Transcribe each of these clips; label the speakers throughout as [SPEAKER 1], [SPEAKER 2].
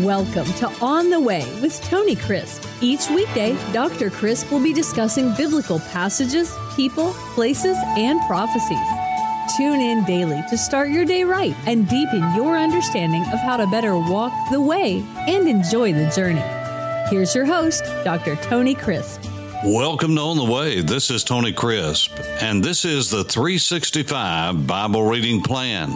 [SPEAKER 1] Welcome to On the Way with Tony Crisp. Each weekday, Dr. Crisp will be discussing biblical passages, people, places, and prophecies. Tune in daily to start your day right and deepen your understanding of how to better walk the way and enjoy the journey. Here's your host, Dr. Tony Crisp.
[SPEAKER 2] Welcome to On the Way. This is Tony Crisp, and this is the 365 Bible Reading Plan.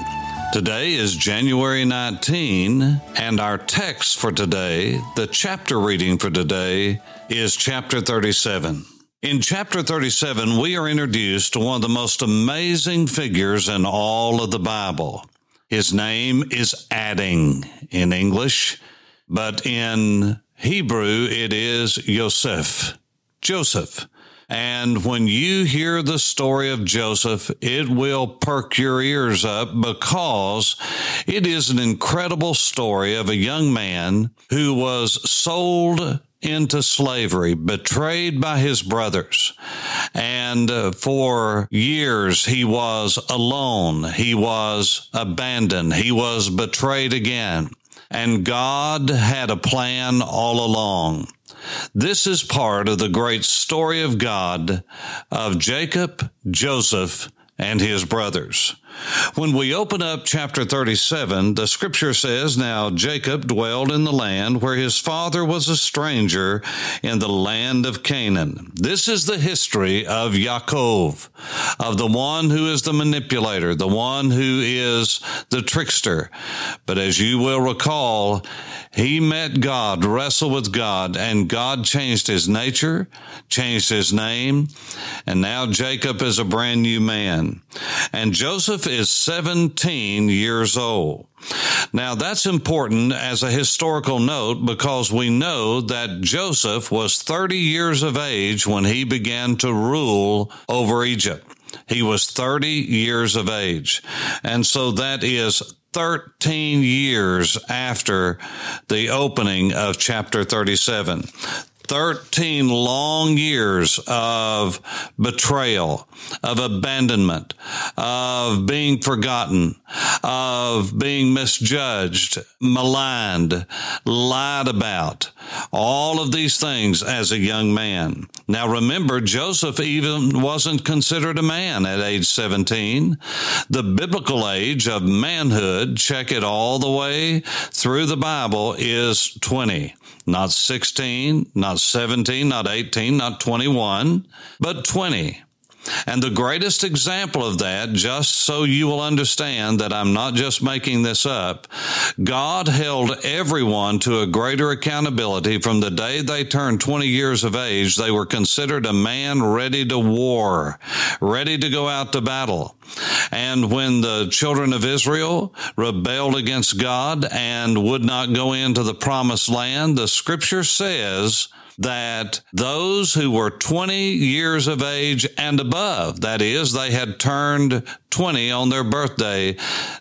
[SPEAKER 2] Today is January 19, and our text for today, the chapter reading for today, is chapter 37. In chapter 37, we are introduced to one of the most amazing figures in all of the Bible. His name is Adding in English, but in Hebrew it is Yosef. Joseph. And when you hear the story of Joseph, it will perk your ears up because it is an incredible story of a young man who was sold into slavery, betrayed by his brothers. And uh, for years, he was alone. He was abandoned. He was betrayed again. And God had a plan all along. This is part of the great story of God of Jacob, Joseph, and his brothers. When we open up chapter 37, the scripture says, Now Jacob dwelled in the land where his father was a stranger in the land of Canaan. This is the history of Yaakov, of the one who is the manipulator, the one who is the trickster. But as you will recall, he met God, wrestled with God, and God changed his nature, changed his name, and now Jacob is a brand new man. And Joseph is 17 years old. Now that's important as a historical note because we know that Joseph was 30 years of age when he began to rule over Egypt. He was 30 years of age. And so that is 13 years after the opening of chapter 37. 13 long years of betrayal, of abandonment, of being forgotten, of being misjudged, maligned, lied about, all of these things as a young man. Now remember, Joseph even wasn't considered a man at age 17. The biblical age of manhood, check it all the way through the Bible, is 20 not 16, not 17, not 18, not 21, but 20. And the greatest example of that, just so you will understand that I'm not just making this up, God held everyone to a greater accountability from the day they turned 20 years of age. They were considered a man ready to war, ready to go out to battle. And when the children of Israel rebelled against God and would not go into the promised land, the scripture says that those who were 20 years of age and above, that is, they had turned 20 on their birthday,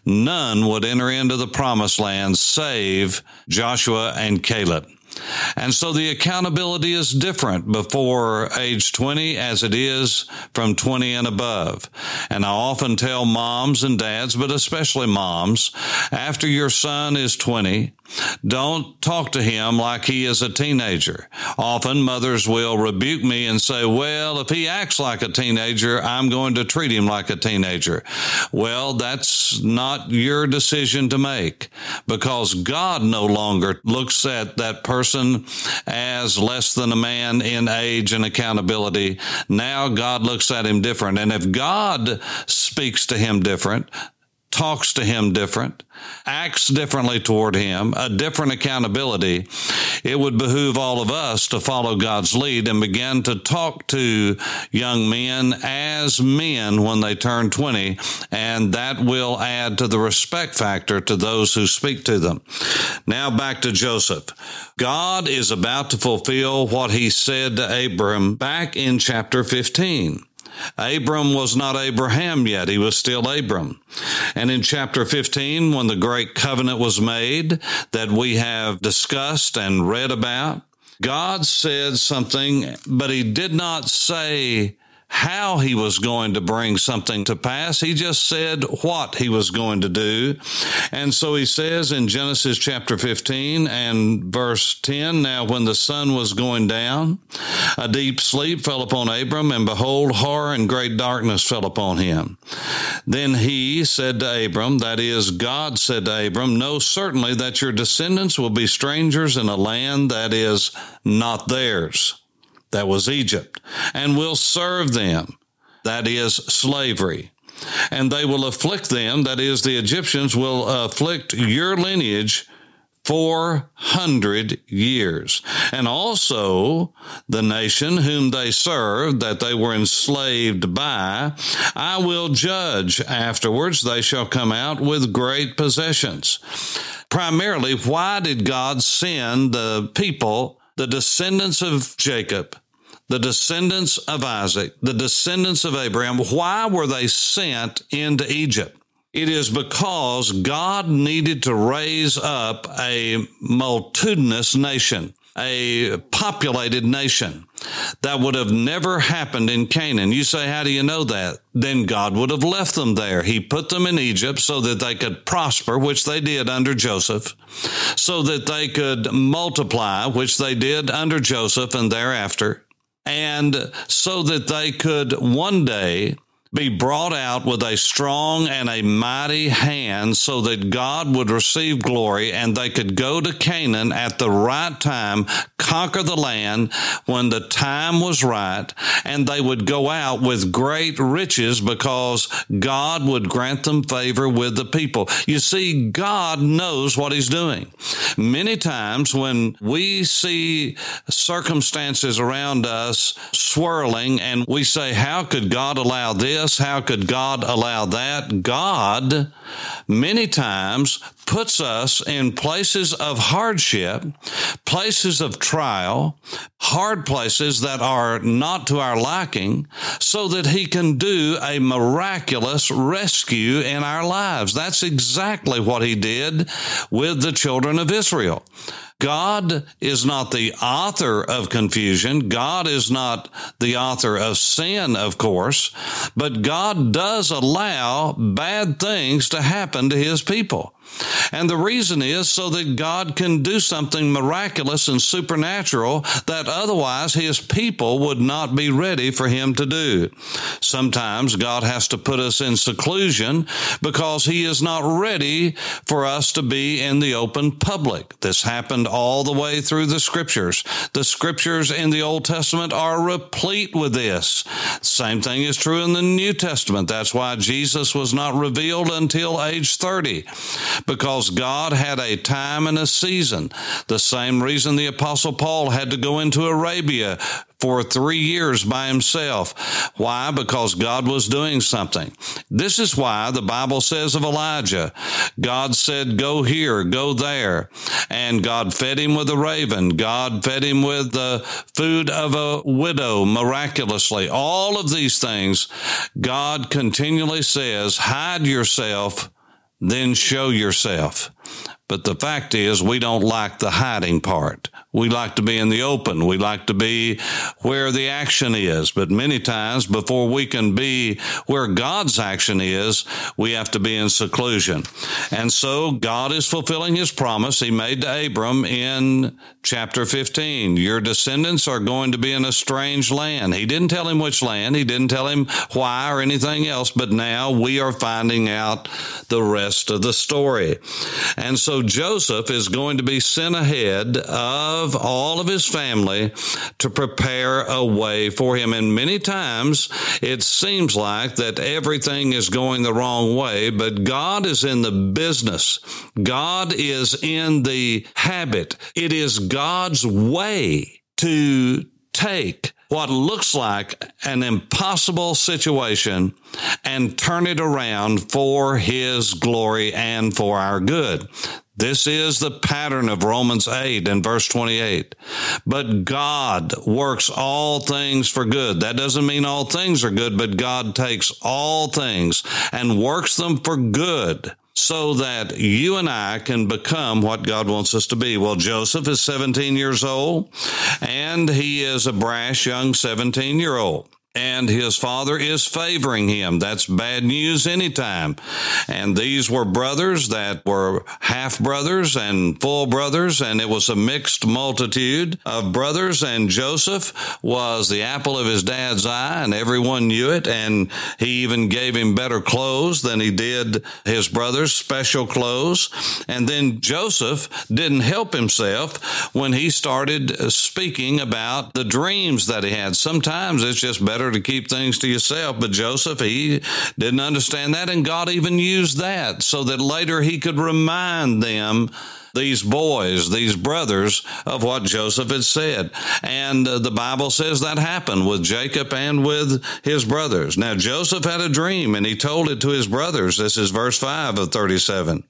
[SPEAKER 2] none would enter into the promised land save Joshua and Caleb. And so the accountability is different before age 20 as it is from 20 and above. And I often tell moms and dads, but especially moms, after your son is 20, don't talk to him like he is a teenager. Often mothers will rebuke me and say, well, if he acts like a teenager, I'm going to treat him like a teenager. Well, that's not your decision to make because God no longer looks at that person as less than a man in age and accountability. Now God looks at him different. And if God speaks to him different, talks to him different, acts differently toward him, a different accountability, it would behoove all of us to follow God's lead and begin to talk to young men as men when they turn 20. And that will add to the respect factor to those who speak to them. Now back to Joseph. God is about to fulfill what he said to Abram back in chapter 15. Abram was not Abraham yet. He was still Abram. And in chapter 15, when the great covenant was made that we have discussed and read about, God said something, but he did not say how he was going to bring something to pass. He just said what he was going to do. And so he says in Genesis chapter 15 and verse 10, now when the sun was going down, a deep sleep fell upon Abram and behold, horror and great darkness fell upon him. Then he said to Abram, that is, God said to Abram, know certainly that your descendants will be strangers in a land that is not theirs that was Egypt, and will serve them, that is slavery. And they will afflict them, that is, the Egyptians will afflict your lineage 400 years. And also the nation whom they served, that they were enslaved by, I will judge afterwards. They shall come out with great possessions. Primarily, why did God send the people, the descendants of Jacob, the descendants of Isaac, the descendants of Abraham, why were they sent into Egypt? It is because God needed to raise up a multitudinous nation, a populated nation that would have never happened in Canaan. You say, how do you know that? Then God would have left them there. He put them in Egypt so that they could prosper, which they did under Joseph, so that they could multiply, which they did under Joseph and thereafter and so that they could one day be brought out with a strong and a mighty hand so that God would receive glory and they could go to Canaan at the right time, conquer the land when the time was right, and they would go out with great riches because God would grant them favor with the people. You see, God knows what He's doing. Many times when we see circumstances around us swirling and we say, How could God allow this? This? How could God allow that? God many times puts us in places of hardship, places of trial, hard places that are not to our liking, so that He can do a miraculous rescue in our lives. That's exactly what He did with the children of Israel. God is not the author of confusion. God is not the author of sin, of course, but God does allow bad things to happen to his people. And the reason is so that God can do something miraculous and supernatural that otherwise his people would not be ready for him to do. Sometimes God has to put us in seclusion because he is not ready for us to be in the open public. This happened all the way through the scriptures. The scriptures in the Old Testament are replete with this. Same thing is true in the New Testament. That's why Jesus was not revealed until age 30 because God had a time and a season. The same reason the apostle Paul had to go into Arabia for three years by himself. Why? Because God was doing something. This is why the Bible says of Elijah, God said, go here, go there. And God fed him with a raven. God fed him with the food of a widow miraculously. All of these things, God continually says, hide yourself then show yourself. But the fact is, we don't like the hiding part. We like to be in the open. We like to be where the action is. But many times before we can be where God's action is, we have to be in seclusion. And so God is fulfilling his promise he made to Abram in chapter 15. Your descendants are going to be in a strange land. He didn't tell him which land. He didn't tell him why or anything else. But now we are finding out the rest of the story. And so Joseph is going to be sent ahead of of all of his family to prepare a way for him. And many times it seems like that everything is going the wrong way, but God is in the business. God is in the habit. It is God's way to take what looks like an impossible situation and turn it around for his glory and for our good. This is the pattern of Romans 8 and verse 28. But God works all things for good. That doesn't mean all things are good, but God takes all things and works them for good so that you and I can become what God wants us to be. Well, Joseph is 17 years old and he is a brash young 17 year old. And his father is favoring him. That's bad news anytime. And these were brothers that were half brothers and full brothers, and it was a mixed multitude of brothers. And Joseph was the apple of his dad's eye, and everyone knew it. And he even gave him better clothes than he did his brothers, special clothes. And then Joseph didn't help himself when he started speaking about the dreams that he had. Sometimes it's just better better to keep things to yourself. But Joseph, he didn't understand that, and God even used that so that later he could remind them these boys, these brothers, of what Joseph had said. And uh, the Bible says that happened with Jacob and with his brothers. Now, Joseph had a dream and he told it to his brothers. This is verse 5 of 37.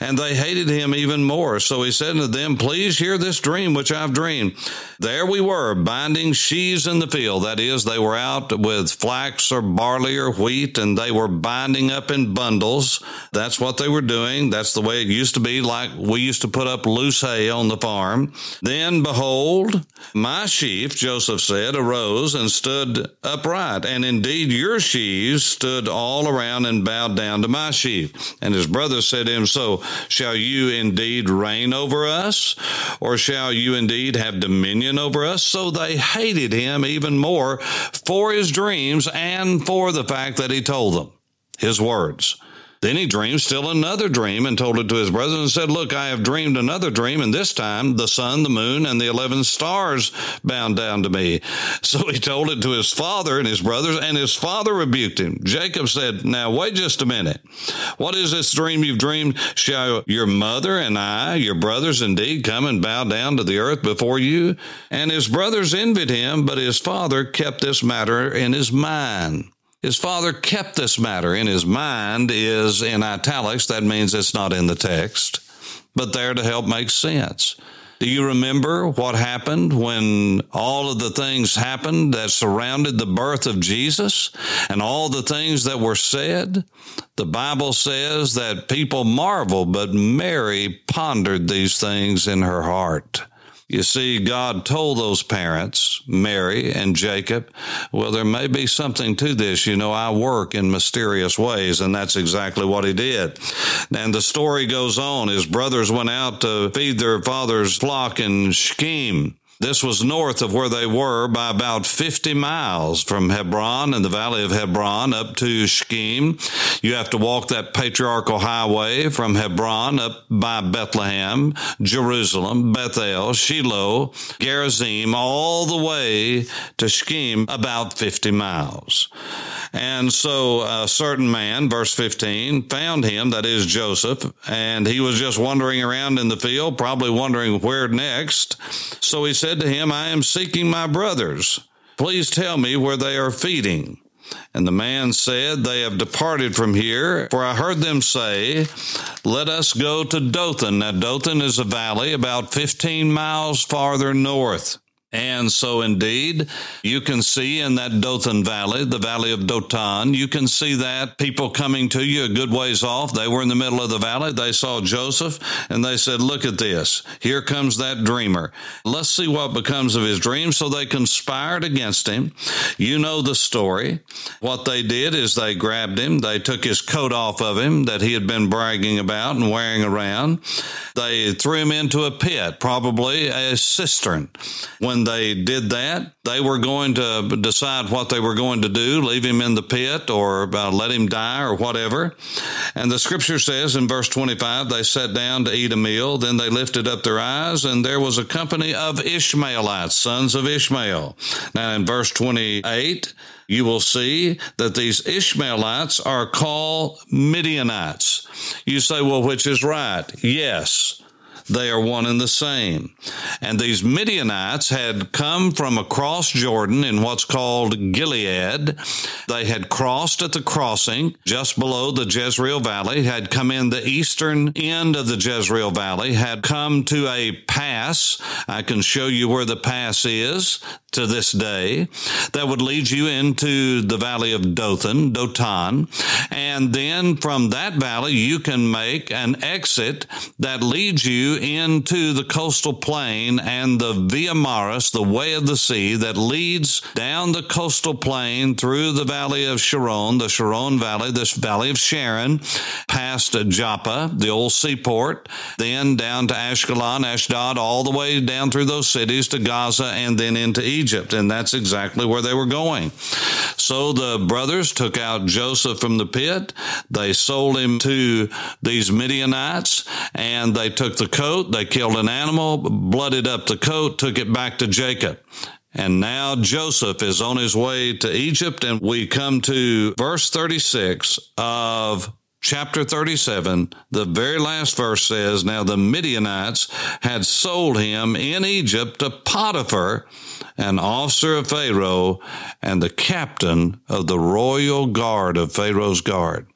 [SPEAKER 2] And they hated him even more. So he said to them, Please hear this dream which I've dreamed. There we were, binding sheaves in the field. That is, they were out with flax or barley or wheat, and they were binding up in bundles. That's what they were doing. That's the way it used to be, like we used to put up loose hay on the farm. Then behold, my sheaf, Joseph said, arose and stood upright. And indeed, your sheaves stood all around and bowed down to my sheaf. And his brothers said to him, So shall you indeed reign over us? Or shall you indeed have dominion over us? So they hated him even more for his dreams and for the fact that he told them his words. Then he dreamed still another dream and told it to his brothers and said, Look, I have dreamed another dream, and this time the sun, the moon, and the eleven stars bound down to me. So he told it to his father and his brothers, and his father rebuked him. Jacob said, Now wait just a minute. What is this dream you've dreamed? Shall your mother and I, your brothers indeed, come and bow down to the earth before you? And his brothers envied him, but his father kept this matter in his mind. His father kept this matter in his mind is in italics. That means it's not in the text, but there to help make sense. Do you remember what happened when all of the things happened that surrounded the birth of Jesus and all the things that were said? The Bible says that people marvel, but Mary pondered these things in her heart. You see, God told those parents, Mary and Jacob, well, there may be something to this. You know, I work in mysterious ways, and that's exactly what he did. And the story goes on. His brothers went out to feed their father's flock in Shechem. This was north of where they were by about 50 miles from Hebron and the valley of Hebron up to Shechem. You have to walk that patriarchal highway from Hebron up by Bethlehem, Jerusalem, Bethel, Shiloh, Gerizim, all the way to Shechem, about 50 miles. And so a certain man, verse 15, found him, that is Joseph, and he was just wandering around in the field, probably wondering where next. So he said to him, I am seeking my brothers. Please tell me where they are feeding. And the man said, They have departed from here, for I heard them say, Let us go to Dothan. Now, Dothan is a valley about 15 miles farther north. And so, indeed, you can see in that Dothan Valley, the Valley of Dothan, you can see that people coming to you a good ways off. They were in the middle of the valley. They saw Joseph and they said, Look at this. Here comes that dreamer. Let's see what becomes of his dream. So they conspired against him. You know the story. What they did is they grabbed him. They took his coat off of him that he had been bragging about and wearing around. They threw him into a pit, probably a cistern. When they did that, they were going to decide what they were going to do leave him in the pit or uh, let him die or whatever. And the scripture says in verse 25, they sat down to eat a meal. Then they lifted up their eyes, and there was a company of Ishmaelites, sons of Ishmael. Now, in verse 28, you will see that these Ishmaelites are called Midianites. You say, well, which is right? Yes. They are one and the same. And these Midianites had come from across Jordan in what's called Gilead. They had crossed at the crossing just below the Jezreel Valley, had come in the eastern end of the Jezreel Valley, had come to a pass. I can show you where the pass is to this day that would lead you into the valley of Dothan, Dothan. And then from that valley, you can make an exit that leads you into the coastal plain and the Via Maris, the way of the sea that leads down the coastal plain through the valley of Sharon, the Sharon Valley, this valley of Sharon, past Joppa, the old seaport, then down to Ashkelon, Ashdod, all the way down through those cities to Gaza and then into Egypt. And that's exactly where they were going. So the brothers took out Joseph from the pit. They sold him to these Midianites and they took the coat. They killed an animal, blooded up the coat, took it back to Jacob. And now Joseph is on his way to Egypt, and we come to verse 36 of chapter 37, the very last verse says, Now the Midianites had sold him in Egypt to Potiphar, an officer of Pharaoh, and the captain of the royal guard of Pharaoh's guard.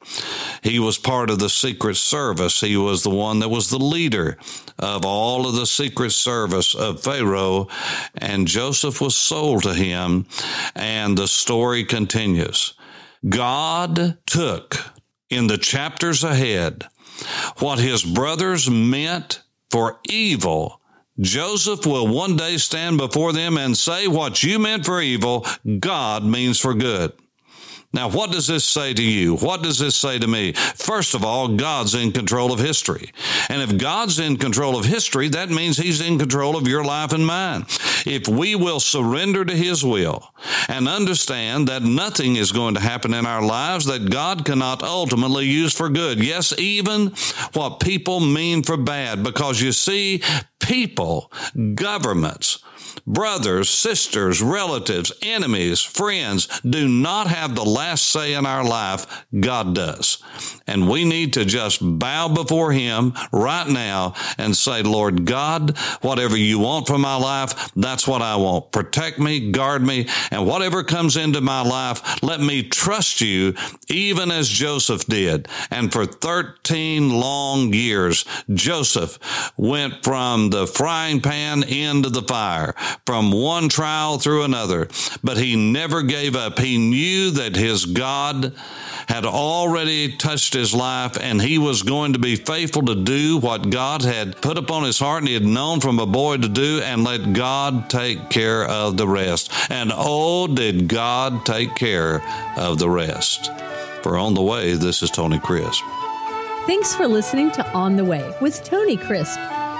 [SPEAKER 2] He was part of the secret service. He was the one that was the leader of all of the secret service of Pharaoh, and Joseph was sold to him, and the story continues. God took in the chapters ahead what his brothers meant for evil. Joseph will one day stand before them and say, What you meant for evil, God means for good. Now, what does this say to you? What does this say to me? First of all, God's in control of history. And if God's in control of history, that means He's in control of your life and mine. If we will surrender to His will and understand that nothing is going to happen in our lives that God cannot ultimately use for good. Yes, even what people mean for bad, because you see, people, governments, brothers, sisters, relatives, enemies, friends do not have the last say in our life. God does. And we need to just bow before Him right now and say, Lord God, whatever you want from my life, that's what I want. Protect me, guard me, and whatever comes into my life, let me trust you, even as Joseph did. And for 13 long years, Joseph went from the frying pan into the fire from one trial through another, but he never gave up. He knew that his God had already touched his life and he was going to be faithful to do what God had put upon his heart and he had known from a boy to do and let God take care of the rest. And oh, did God take care of the rest. For On the Way, this is Tony Crisp.
[SPEAKER 1] Thanks for listening to On the Way with Tony Crisp.